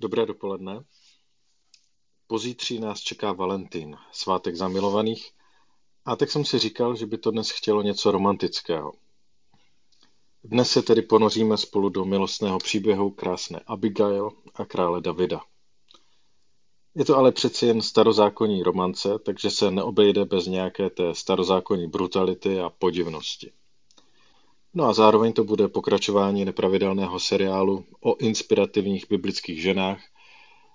Dobré dopoledne. Pozítří nás čeká Valentín, svátek zamilovaných, a tak jsem si říkal, že by to dnes chtělo něco romantického. Dnes se tedy ponoříme spolu do milostného příběhu krásné Abigail a krále Davida. Je to ale přeci jen starozákonní romance, takže se neobejde bez nějaké té starozákonní brutality a podivnosti. No a zároveň to bude pokračování nepravidelného seriálu o inspirativních biblických ženách,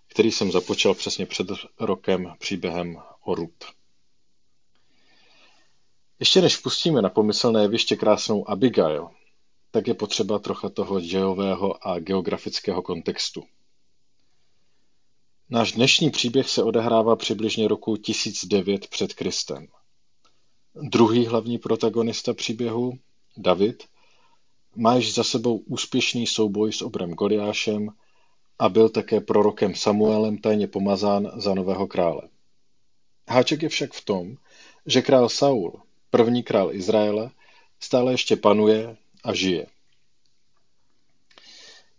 který jsem započal přesně před rokem příběhem o Ruth. Ještě než pustíme na pomyslné jeviště krásnou Abigail, tak je potřeba trocha toho dějového a geografického kontextu. Náš dnešní příběh se odehrává přibližně roku 1009 před Kristem. Druhý hlavní protagonista příběhu, David, má za sebou úspěšný souboj s obrem Goliášem a byl také prorokem Samuelem tajně pomazán za nového krále. Háček je však v tom, že král Saul, první král Izraele, stále ještě panuje a žije.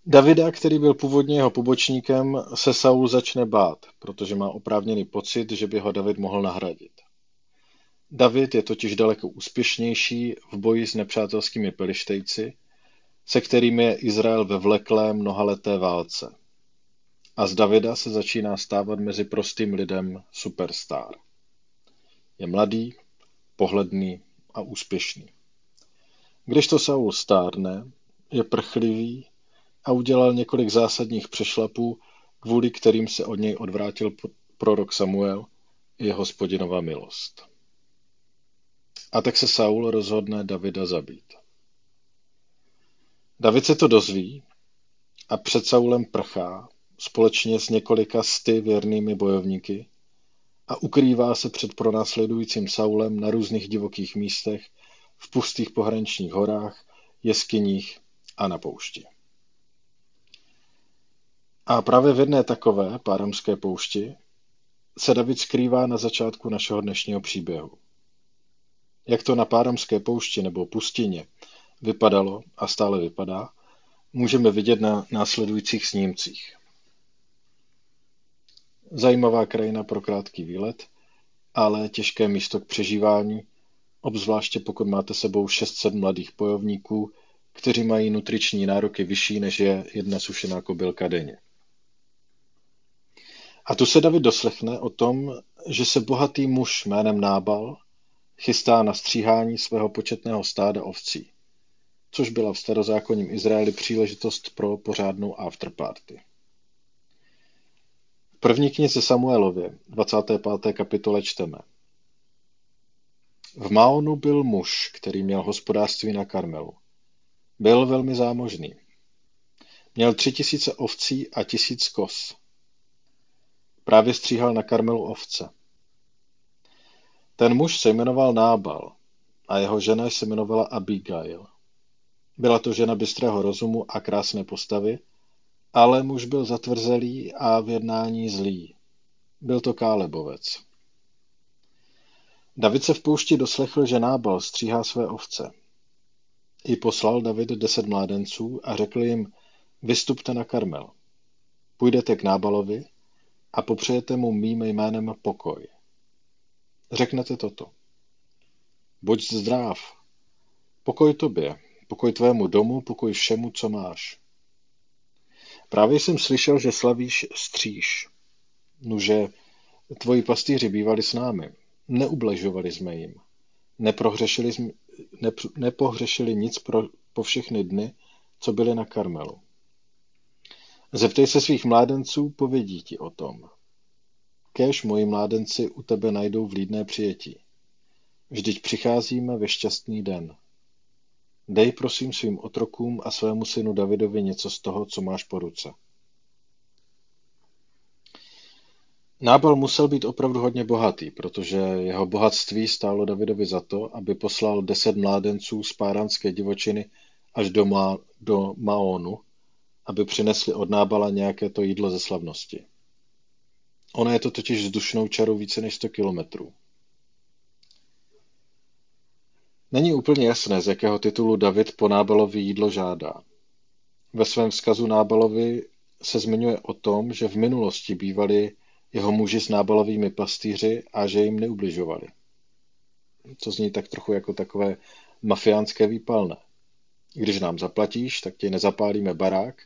Davida, který byl původně jeho pobočníkem, se Saul začne bát, protože má oprávněný pocit, že by ho David mohl nahradit. David je totiž daleko úspěšnější v boji s nepřátelskými pelištejci, se kterými je Izrael ve vleklé mnohaleté válce. A z Davida se začíná stávat mezi prostým lidem superstar. Je mladý, pohledný a úspěšný. Když to Saul stárne, je prchlivý a udělal několik zásadních přešlapů, kvůli kterým se od něj odvrátil prorok Samuel i jeho hospodinová milost. A tak se Saul rozhodne Davida zabít. David se to dozví a před Saulem prchá společně s několika sty věrnými bojovníky a ukrývá se před pronásledujícím Saulem na různých divokých místech, v pustých pohraničních horách, jeskyních a na poušti. A právě v jedné takové páramské poušti se David skrývá na začátku našeho dnešního příběhu. Jak to na páramské poušti nebo pustině vypadalo a stále vypadá, můžeme vidět na následujících snímcích. Zajímavá krajina pro krátký výlet, ale těžké místo k přežívání, obzvláště pokud máte sebou 600 mladých bojovníků, kteří mají nutriční nároky vyšší než je jedna sušená kobylka denně. A tu se David doslechne o tom, že se bohatý muž jménem Nábal chystá na stříhání svého početného stáda ovcí což byla v starozákonním Izraeli příležitost pro pořádnou afterparty. V první knize Samuelově, 25. kapitole čteme. V Maonu byl muž, který měl hospodářství na Karmelu. Byl velmi zámožný. Měl tři tisíce ovcí a tisíc kos. Právě stříhal na Karmelu ovce. Ten muž se jmenoval Nábal a jeho žena se jmenovala Abigail. Byla to žena bystrého rozumu a krásné postavy, ale muž byl zatvrzelý a v jednání zlý. Byl to Kálebovec. David se v poušti doslechl, že Nábal stříhá své ovce. I poslal David deset mládenců a řekl jim, vystupte na Karmel. Půjdete k Nábalovi a popřejete mu mým jménem pokoj. Řeknete toto. Buď zdrav. Pokoj tobě, Pokoj tvému domu, pokoj všemu, co máš. Právě jsem slyšel, že slavíš stříž. Nuže, tvoji pastýři bývali s námi. Neubležovali jsme jim. Neprohřešili, nep, nepohřešili nic pro, po všechny dny, co byly na Karmelu. Zeptej se svých mládenců, povědí ti o tom. Kéž moji mládenci u tebe najdou vlídné přijetí. Vždyť přicházíme ve šťastný den. Dej prosím svým otrokům a svému synu Davidovi něco z toho, co máš po ruce. Nábal musel být opravdu hodně bohatý, protože jeho bohatství stálo Davidovi za to, aby poslal deset mládenců z páranské divočiny až do, Ma- do Maonu, aby přinesli od Nábala nějaké to jídlo ze slavnosti. Ona je to totiž vzdušnou čarou více než 100 kilometrů. Není úplně jasné, z jakého titulu David po Nábalovi jídlo žádá. Ve svém vzkazu Nábalovi se zmiňuje o tom, že v minulosti bývali jeho muži s nábalovými pastýři a že jim neubližovali. To zní tak trochu jako takové mafiánské výpalné. Když nám zaplatíš, tak ti nezapálíme barák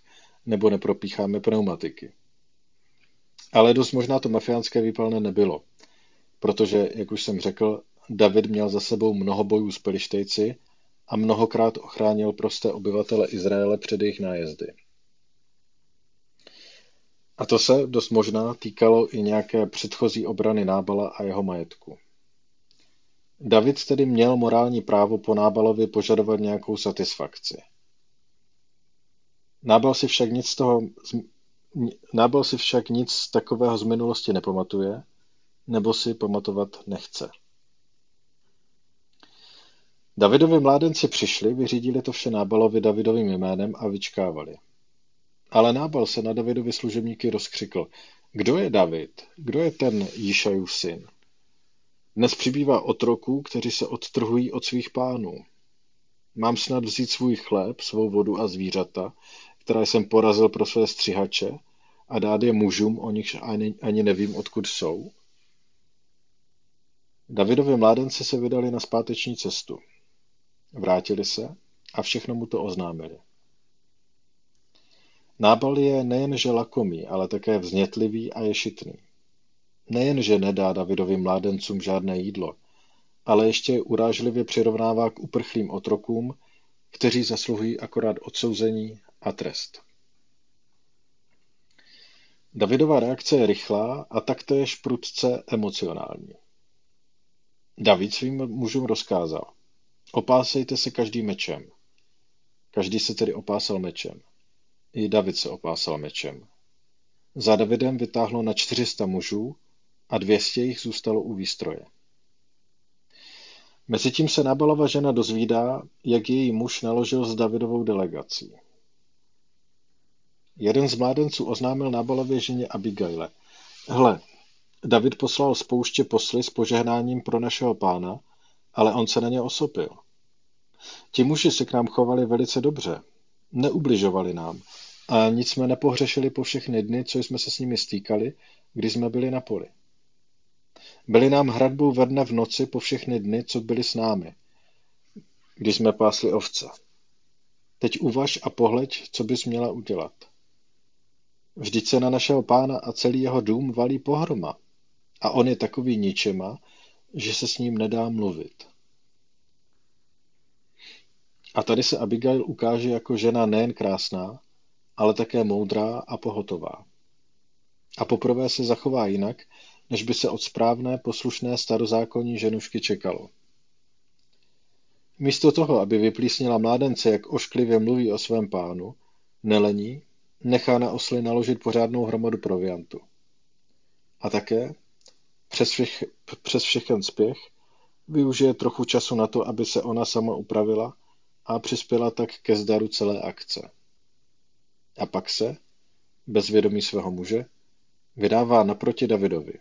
nebo nepropícháme pneumatiky. Ale dost možná to mafiánské výpalné nebylo, protože, jak už jsem řekl, David měl za sebou mnoho bojů s pelištejci a mnohokrát ochránil prosté obyvatele Izraele před jejich nájezdy. A to se dost možná týkalo i nějaké předchozí obrany Nábala a jeho majetku. David tedy měl morální právo po Nábalovi požadovat nějakou satisfakci. Nábal si však nic z toho, Nábal si však nic takového z minulosti nepamatuje, nebo si pamatovat nechce. Davidovi mládenci přišli, vyřídili to vše Nábalovi Davidovým jménem a vyčkávali. Ale Nábal se na Davidovi služebníky rozkřikl. Kdo je David? Kdo je ten Jíšajův syn? Dnes přibývá otroků, kteří se odtrhují od svých pánů. Mám snad vzít svůj chléb, svou vodu a zvířata, která jsem porazil pro své střihače, a dát je mužům, o nichž ani, ani nevím, odkud jsou? Davidovi mládenci se vydali na zpáteční cestu. Vrátili se a všechno mu to oznámili. Nábal je nejenže lakomý, ale také vznětlivý a ješitný. Nejenže nedá Davidovým mládencům žádné jídlo, ale ještě je urážlivě přirovnává k uprchlým otrokům, kteří zasluhují akorát odsouzení a trest. Davidova reakce je rychlá a taktéž prudce emocionální. David svým mužům rozkázal. Opásejte se každý mečem. Každý se tedy opásal mečem. I David se opásal mečem. Za Davidem vytáhlo na 400 mužů a 200 jich zůstalo u výstroje. Mezitím se Nabalova žena dozvídá, jak její muž naložil s Davidovou delegací. Jeden z mládenců oznámil Nabalově ženě Abigaile. Hle, David poslal z pouště posly s požehnáním pro našeho pána, ale on se na ně osopil. Ti muži se k nám chovali velice dobře, neubližovali nám a nic jsme nepohřešili po všechny dny, co jsme se s nimi stýkali, když jsme byli na poli. Byli nám hradbou ve dne v noci po všechny dny, co byli s námi, když jsme pásli ovce. Teď uvaž a pohleď, co bys měla udělat. Vždyť se na našeho pána a celý jeho dům valí pohroma. A on je takový ničema, že se s ním nedá mluvit. A tady se Abigail ukáže jako žena nejen krásná, ale také moudrá a pohotová. A poprvé se zachová jinak, než by se od správné, poslušné starozákonní ženušky čekalo. Místo toho, aby vyplísnila mládence, jak ošklivě mluví o svém pánu, nelení, nechá na osly naložit pořádnou hromadu proviantu. A také, přes, všech, přes všechen spěch, využije trochu času na to, aby se ona sama upravila a přispěla tak ke zdaru celé akce. A pak se, bez vědomí svého muže, vydává naproti Davidovi.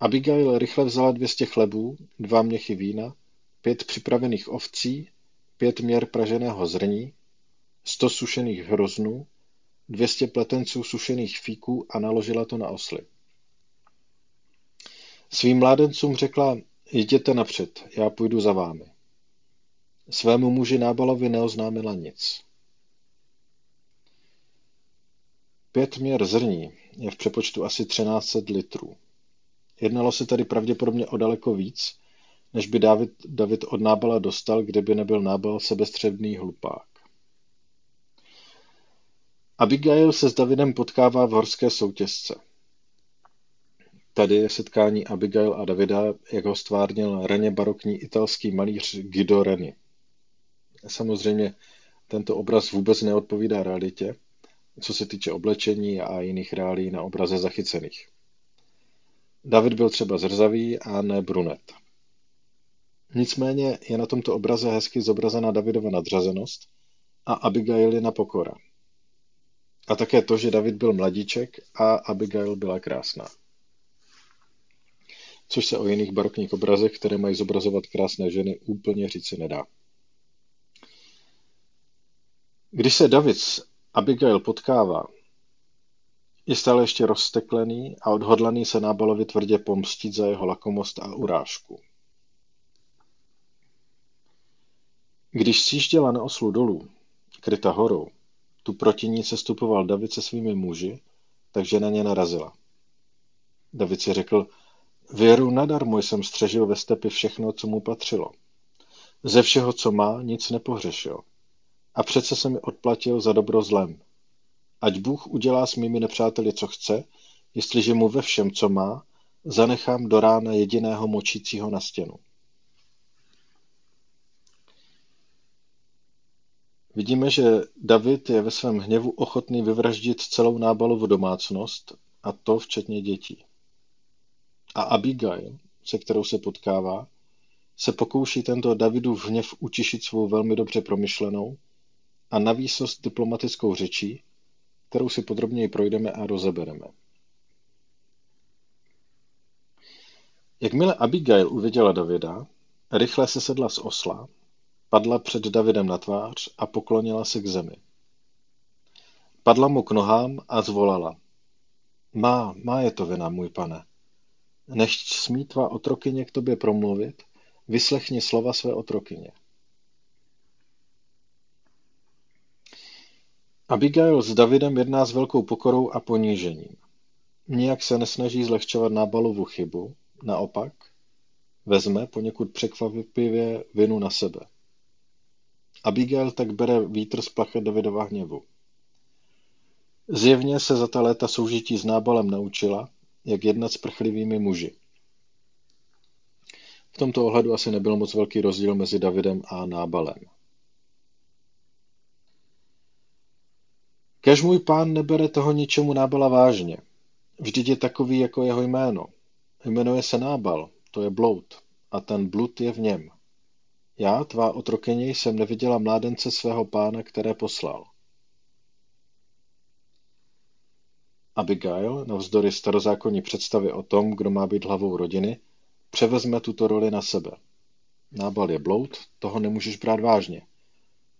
Abigail rychle vzala dvěstě chlebů, dva měchy vína, pět připravených ovcí, pět měr praženého zrní, sto sušených hroznů, dvěstě pletenců sušených fíků a naložila to na osly. Svým mládencům řekla, jděte napřed, já půjdu za vámi. Svému muži Nábalovi neoznámila nic. Pět měr zrní je v přepočtu asi 1300 litrů. Jednalo se tedy pravděpodobně o daleko víc, než by David, David od Nábala dostal, kdyby nebyl Nábal sebestředný hlupák. Abigail se s Davidem potkává v horské soutězce. Tady je setkání Abigail a Davida, jak ho stvárnil raně barokní italský malíř Guido Reni. Samozřejmě tento obraz vůbec neodpovídá realitě, co se týče oblečení a jiných reálí na obraze zachycených. David byl třeba zrzavý a ne brunet. Nicméně je na tomto obraze hezky zobrazena Davidova nadřazenost a Abigailina pokora. A také to, že David byl mladíček a Abigail byla krásná. Což se o jiných barokních obrazech, které mají zobrazovat krásné ženy, úplně říci nedá. Když se David Abigail potkává, je stále ještě rozteklený a odhodlaný se Nábalovi tvrdě pomstit za jeho lakomost a urážku. Když sjížděla na oslu dolů, kryta horou, tu proti ní sestupoval David se svými muži, takže na ně narazila. David si řekl, věru nadarmo jsem střežil ve stepi všechno, co mu patřilo. Ze všeho, co má, nic nepohřešil. A přece se mi odplatil za dobro zlem. Ať Bůh udělá s mými nepřáteli, co chce, jestliže mu ve všem, co má, zanechám do rána jediného močícího na stěnu. Vidíme, že David je ve svém hněvu ochotný vyvraždit celou nábalovu domácnost, a to včetně dětí. A Abigail, se kterou se potkává, se pokouší tento Davidův hněv utišit svou velmi dobře promyšlenou a navýsost diplomatickou řečí, kterou si podrobněji projdeme a rozebereme. Jakmile Abigail uviděla Davida, rychle se sedla z osla, padla před Davidem na tvář a poklonila se k zemi. Padla mu k nohám a zvolala. Má, má je to vina, můj pane. Než smí tvá otrokyně k tobě promluvit, vyslechni slova své otrokyně. Abigail s Davidem jedná s velkou pokorou a ponížením. Nijak se nesnaží zlehčovat nábalovu chybu, naopak, vezme poněkud překvapivě vinu na sebe. Abigail tak bere vítr z plachet Davidova hněvu. Zjevně se za ta léta soužití s nábalem naučila, jak jednat s prchlivými muži. V tomto ohledu asi nebyl moc velký rozdíl mezi Davidem a Nábalem. Kež můj pán nebere toho ničemu Nábala vážně. Vždyť je takový jako jeho jméno. Jmenuje se Nábal, to je bloud, a ten blud je v něm. Já, tvá otrokyně, jsem neviděla mládence svého pána, které poslal. Abigail, navzdory starozákonní představy o tom, kdo má být hlavou rodiny, převezme tuto roli na sebe. Nábal je bloud, toho nemůžeš brát vážně.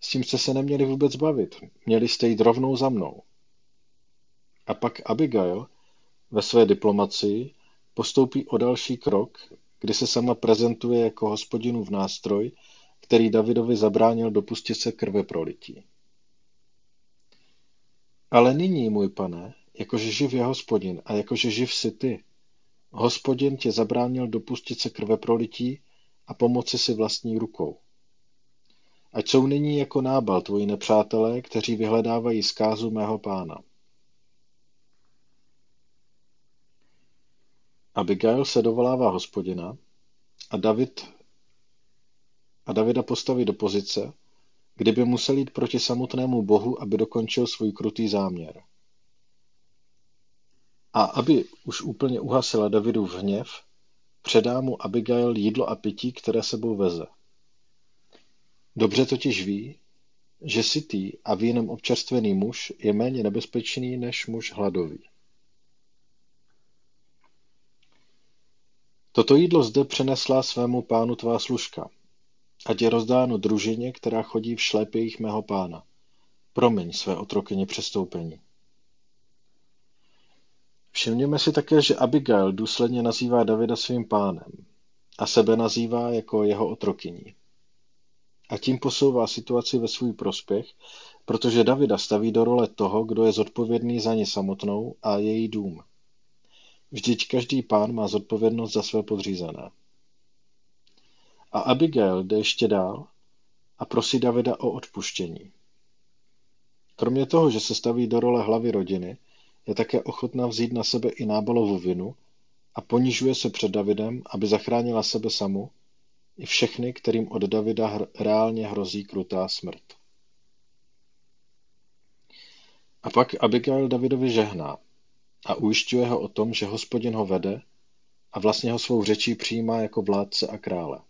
S tím jste se neměli vůbec bavit, měli jste jít rovnou za mnou. A pak Abigail ve své diplomacii postoupí o další krok, kdy se sama prezentuje jako hospodinův nástroj, který Davidovi zabránil dopustit se krve prolití. Ale nyní, můj pane, jakože živ je hospodin a jakože živ si ty, hospodin tě zabránil dopustit se krve prolití a pomoci si vlastní rukou. Ať jsou nyní jako nábal tvoji nepřátelé, kteří vyhledávají zkázu mého pána. Abigail se dovolává hospodina a David a Davida postaví do pozice, kdyby musel jít proti samotnému Bohu, aby dokončil svůj krutý záměr. A aby už úplně uhasila Davidův hněv, předá mu Abigail jídlo a pití, které sebou veze. Dobře totiž ví, že sitý a vínem občerstvený muž je méně nebezpečný než muž hladový. Toto jídlo zde přenesla svému pánu tvá služka, ať je rozdáno družině, která chodí v šlépějích mého pána. Promiň své otrokyně přestoupení. Všimněme si také, že Abigail důsledně nazývá Davida svým pánem a sebe nazývá jako jeho otrokyní. A tím posouvá situaci ve svůj prospěch, protože Davida staví do role toho, kdo je zodpovědný za ní samotnou a její dům. Vždyť každý pán má zodpovědnost za své podřízené. A Abigail jde ještě dál a prosí Davida o odpuštění. Kromě toho, že se staví do role hlavy rodiny, je také ochotná vzít na sebe i nábalovu vinu a ponižuje se před Davidem, aby zachránila sebe samu i všechny, kterým od Davida reálně hrozí krutá smrt. A pak Abigail Davidovi žehná a ujišťuje ho o tom, že hospodin ho vede a vlastně ho svou řečí přijímá jako vládce a krále.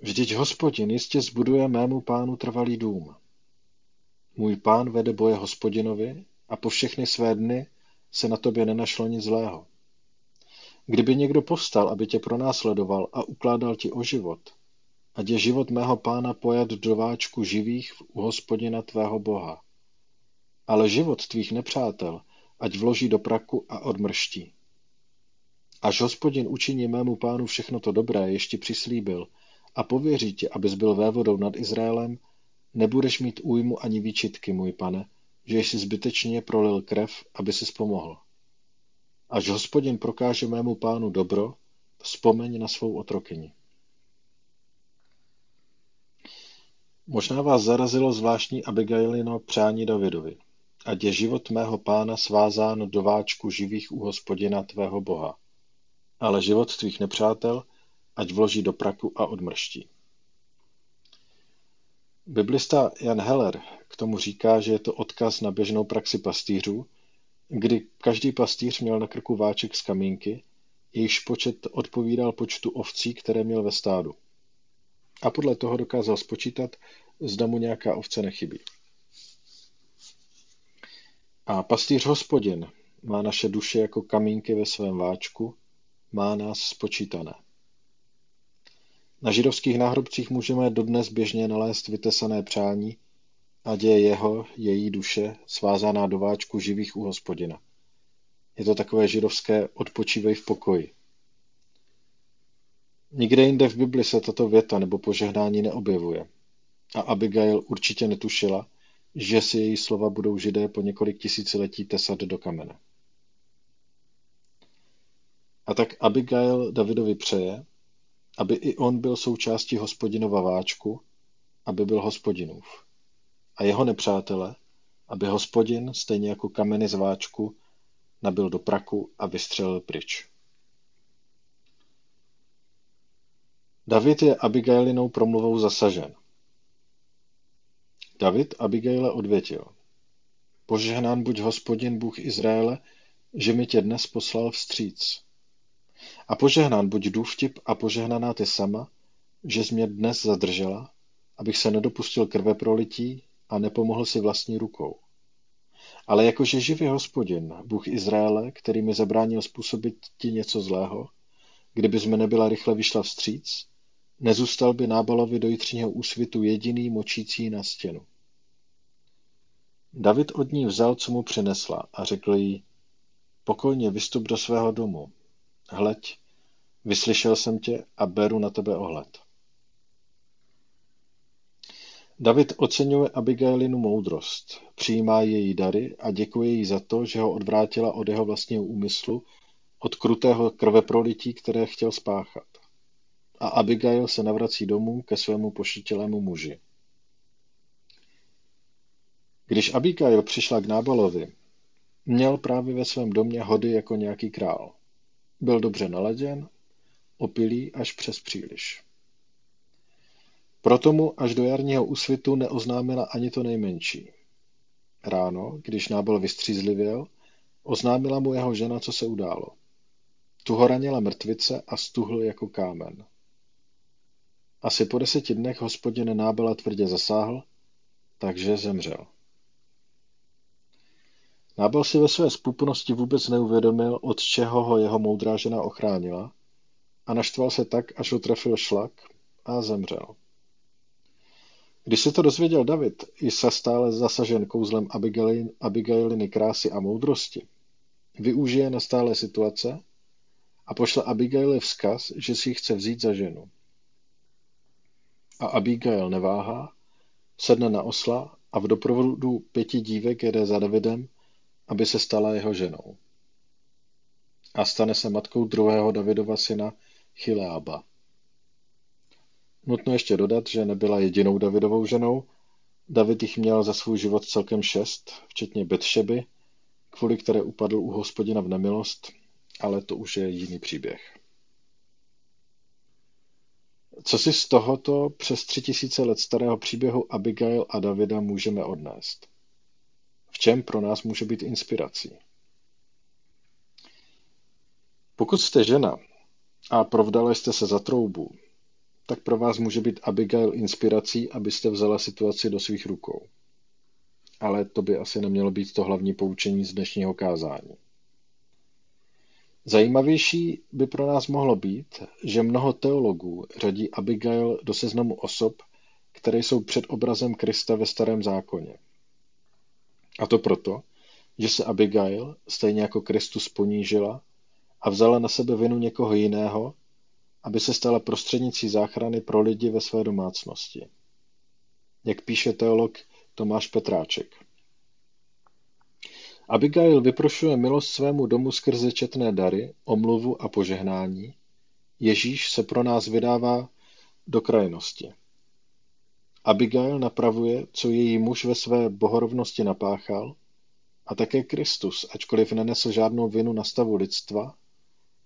Vždyť hospodin jistě zbuduje mému pánu trvalý dům. Můj pán vede boje hospodinovi a po všechny své dny se na tobě nenašlo nic zlého. Kdyby někdo povstal, aby tě pronásledoval a ukládal ti o život, ať je život mého pána pojat do váčku živých u hospodina tvého boha. Ale život tvých nepřátel, ať vloží do praku a odmrští. Až hospodin učiní mému pánu všechno to dobré, ještě přislíbil, a pověří ti, abys byl vévodou nad Izraelem, nebudeš mít újmu ani výčitky, můj pane, že jsi zbytečně prolil krev, aby si pomohl. Až hospodin prokáže mému pánu dobro, vzpomeň na svou otrokyni. Možná vás zarazilo zvláštní Abigailino přání Davidovi. Ať je život mého pána svázán do váčku živých u hospodina tvého boha. Ale život tvých nepřátel ať vloží do praku a odmrští. Biblista Jan Heller k tomu říká, že je to odkaz na běžnou praxi pastýřů, kdy každý pastýř měl na krku váček z kamínky, jejichž počet odpovídal počtu ovcí, které měl ve stádu. A podle toho dokázal spočítat, zda mu nějaká ovce nechybí. A pastýř hospodin má naše duše jako kamínky ve svém váčku, má nás spočítané. Na židovských náhrobcích můžeme dodnes běžně nalézt vytesané přání, ať je jeho, její duše, svázaná do váčku živých u hospodina. Je to takové židovské odpočívej v pokoji. Nikde jinde v Bibli se tato věta nebo požehnání neobjevuje. A Abigail určitě netušila, že si její slova budou židé po několik tisíciletí tesat do kamene. A tak Abigail Davidovi přeje, aby i on byl součástí hospodinova váčku, aby byl hospodinův. A jeho nepřátele, aby hospodin, stejně jako kameny z váčku, nabil do praku a vystřelil pryč. David je Abigailinou promluvou zasažen. David Abigaile odvětil. Požehnán buď hospodin Bůh Izraele, že mi tě dnes poslal vstříc. A požehnán buď důvtip a požehnaná ty sama, že jsi mě dnes zadržela, abych se nedopustil krve prolití a nepomohl si vlastní rukou. Ale jakože živý hospodin, Bůh Izraele, který mi zabránil způsobit ti něco zlého, kdyby jsme nebyla rychle vyšla vstříc, nezůstal by Nábalovi do jitřního úsvitu jediný močící na stěnu. David od ní vzal, co mu přinesla a řekl jí, pokojně vystup do svého domu, Hleď, vyslyšel jsem tě a beru na tebe ohled. David oceňuje Abigailinu moudrost, přijímá její dary a děkuje jí za to, že ho odvrátila od jeho vlastního úmyslu, od krutého krveprolití, které chtěl spáchat. A Abigail se navrací domů ke svému pošitilému muži. Když Abigail přišla k Nábalovi, měl právě ve svém domě hody jako nějaký král. Byl dobře naladěn, opilý až přes příliš. Proto mu až do jarního úsvitu neoznámila ani to nejmenší. Ráno, když nábel vystřízlivěl, oznámila mu jeho žena, co se událo. Tu ho ranila mrtvice a stuhl jako kámen. Asi po deseti dnech hospodin Nábela tvrdě zasáhl, takže zemřel. Nábel si ve své spupnosti vůbec neuvědomil, od čeho ho jeho moudrá žena ochránila a naštval se tak, až ho trefil šlak a zemřel. Když se to dozvěděl David, i se stále zasažen kouzlem Abigailin, Abigailiny krásy a moudrosti, využije na stále situace a pošle Abigaili vzkaz, že si ji chce vzít za ženu. A Abigail neváhá, sedne na osla a v doprovodu pěti dívek jede za Davidem aby se stala jeho ženou. A stane se matkou druhého Davidova syna Chileába. Nutno ještě dodat, že nebyla jedinou Davidovou ženou. David jich měl za svůj život celkem šest, včetně Betšeby, kvůli které upadl u hospodina v nemilost, ale to už je jiný příběh. Co si z tohoto přes tři tisíce let starého příběhu Abigail a Davida můžeme odnést? V čem pro nás může být inspirací. Pokud jste žena a provdala jste se za troubu, tak pro vás může být Abigail inspirací, abyste vzala situaci do svých rukou. Ale to by asi nemělo být to hlavní poučení z dnešního kázání. Zajímavější by pro nás mohlo být, že mnoho teologů řadí Abigail do seznamu osob, které jsou před obrazem Krista ve starém zákoně. A to proto, že se Abigail, stejně jako Kristus, ponížila a vzala na sebe vinu někoho jiného, aby se stala prostřednicí záchrany pro lidi ve své domácnosti. Jak píše teolog Tomáš Petráček. Abigail vyprošuje milost svému domu skrze četné dary, omluvu a požehnání. Ježíš se pro nás vydává do krajnosti. Abigail napravuje, co její muž ve své bohorovnosti napáchal, a také Kristus, ačkoliv nenesl žádnou vinu na stavu lidstva,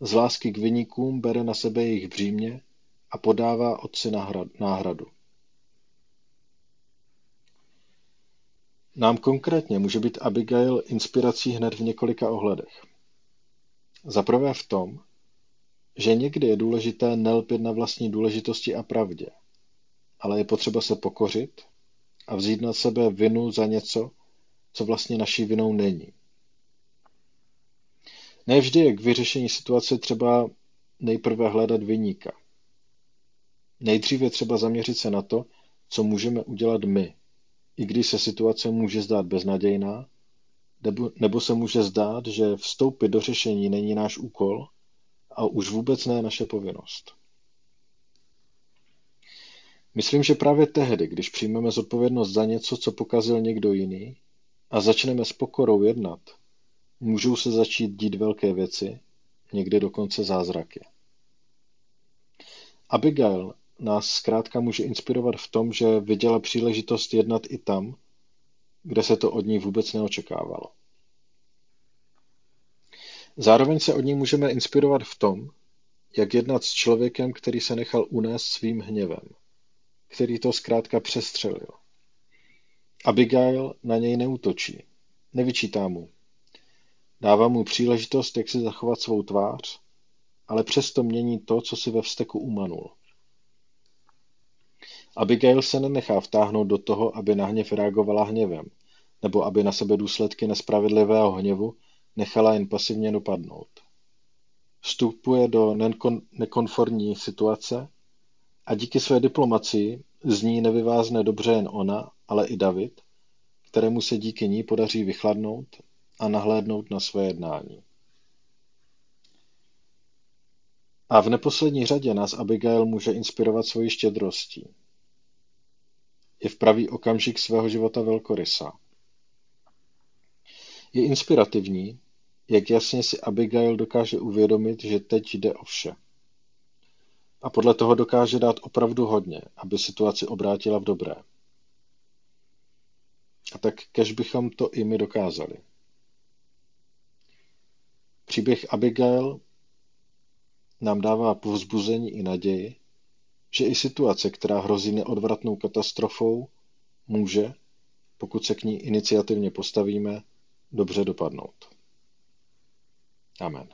z lásky k vyníkům bere na sebe jejich břímě a podává otci náhradu. Nám konkrétně může být Abigail inspirací hned v několika ohledech. Za prvé v tom, že někdy je důležité nelpět na vlastní důležitosti a pravdě, ale je potřeba se pokořit a vzít na sebe vinu za něco, co vlastně naší vinou není. Nevždy je k vyřešení situace třeba nejprve hledat vyníka. Nejdříve třeba zaměřit se na to, co můžeme udělat my, i když se situace může zdát beznadějná, nebo, nebo se může zdát, že vstoupit do řešení není náš úkol a už vůbec ne naše povinnost. Myslím, že právě tehdy, když přijmeme zodpovědnost za něco, co pokazil někdo jiný, a začneme s pokorou jednat, můžou se začít dít velké věci, někdy dokonce zázraky. Abigail nás zkrátka může inspirovat v tom, že viděla příležitost jednat i tam, kde se to od ní vůbec neočekávalo. Zároveň se od ní můžeme inspirovat v tom, jak jednat s člověkem, který se nechal unést svým hněvem, který to zkrátka přestřelil. Abigail na něj neutočí, nevyčítá mu. Dává mu příležitost, jak si zachovat svou tvář, ale přesto mění to, co si ve vzteku umanul. Abigail se nenechá vtáhnout do toho, aby na hněv reagovala hněvem, nebo aby na sebe důsledky nespravedlivého hněvu nechala jen pasivně dopadnout. Vstupuje do nekonformní situace a díky své diplomacii z ní nevyvázne dobře jen ona, ale i David, kterému se díky ní podaří vychladnout a nahlédnout na své jednání. A v neposlední řadě nás Abigail může inspirovat svojí štědrostí. Je v pravý okamžik svého života velkorysa. Je inspirativní, jak jasně si Abigail dokáže uvědomit, že teď jde o vše. A podle toho dokáže dát opravdu hodně, aby situaci obrátila v dobré. A tak kež bychom to i my dokázali. Příběh Abigail nám dává povzbuzení i naději, že i situace, která hrozí neodvratnou katastrofou, může, pokud se k ní iniciativně postavíme, dobře dopadnout. Amen.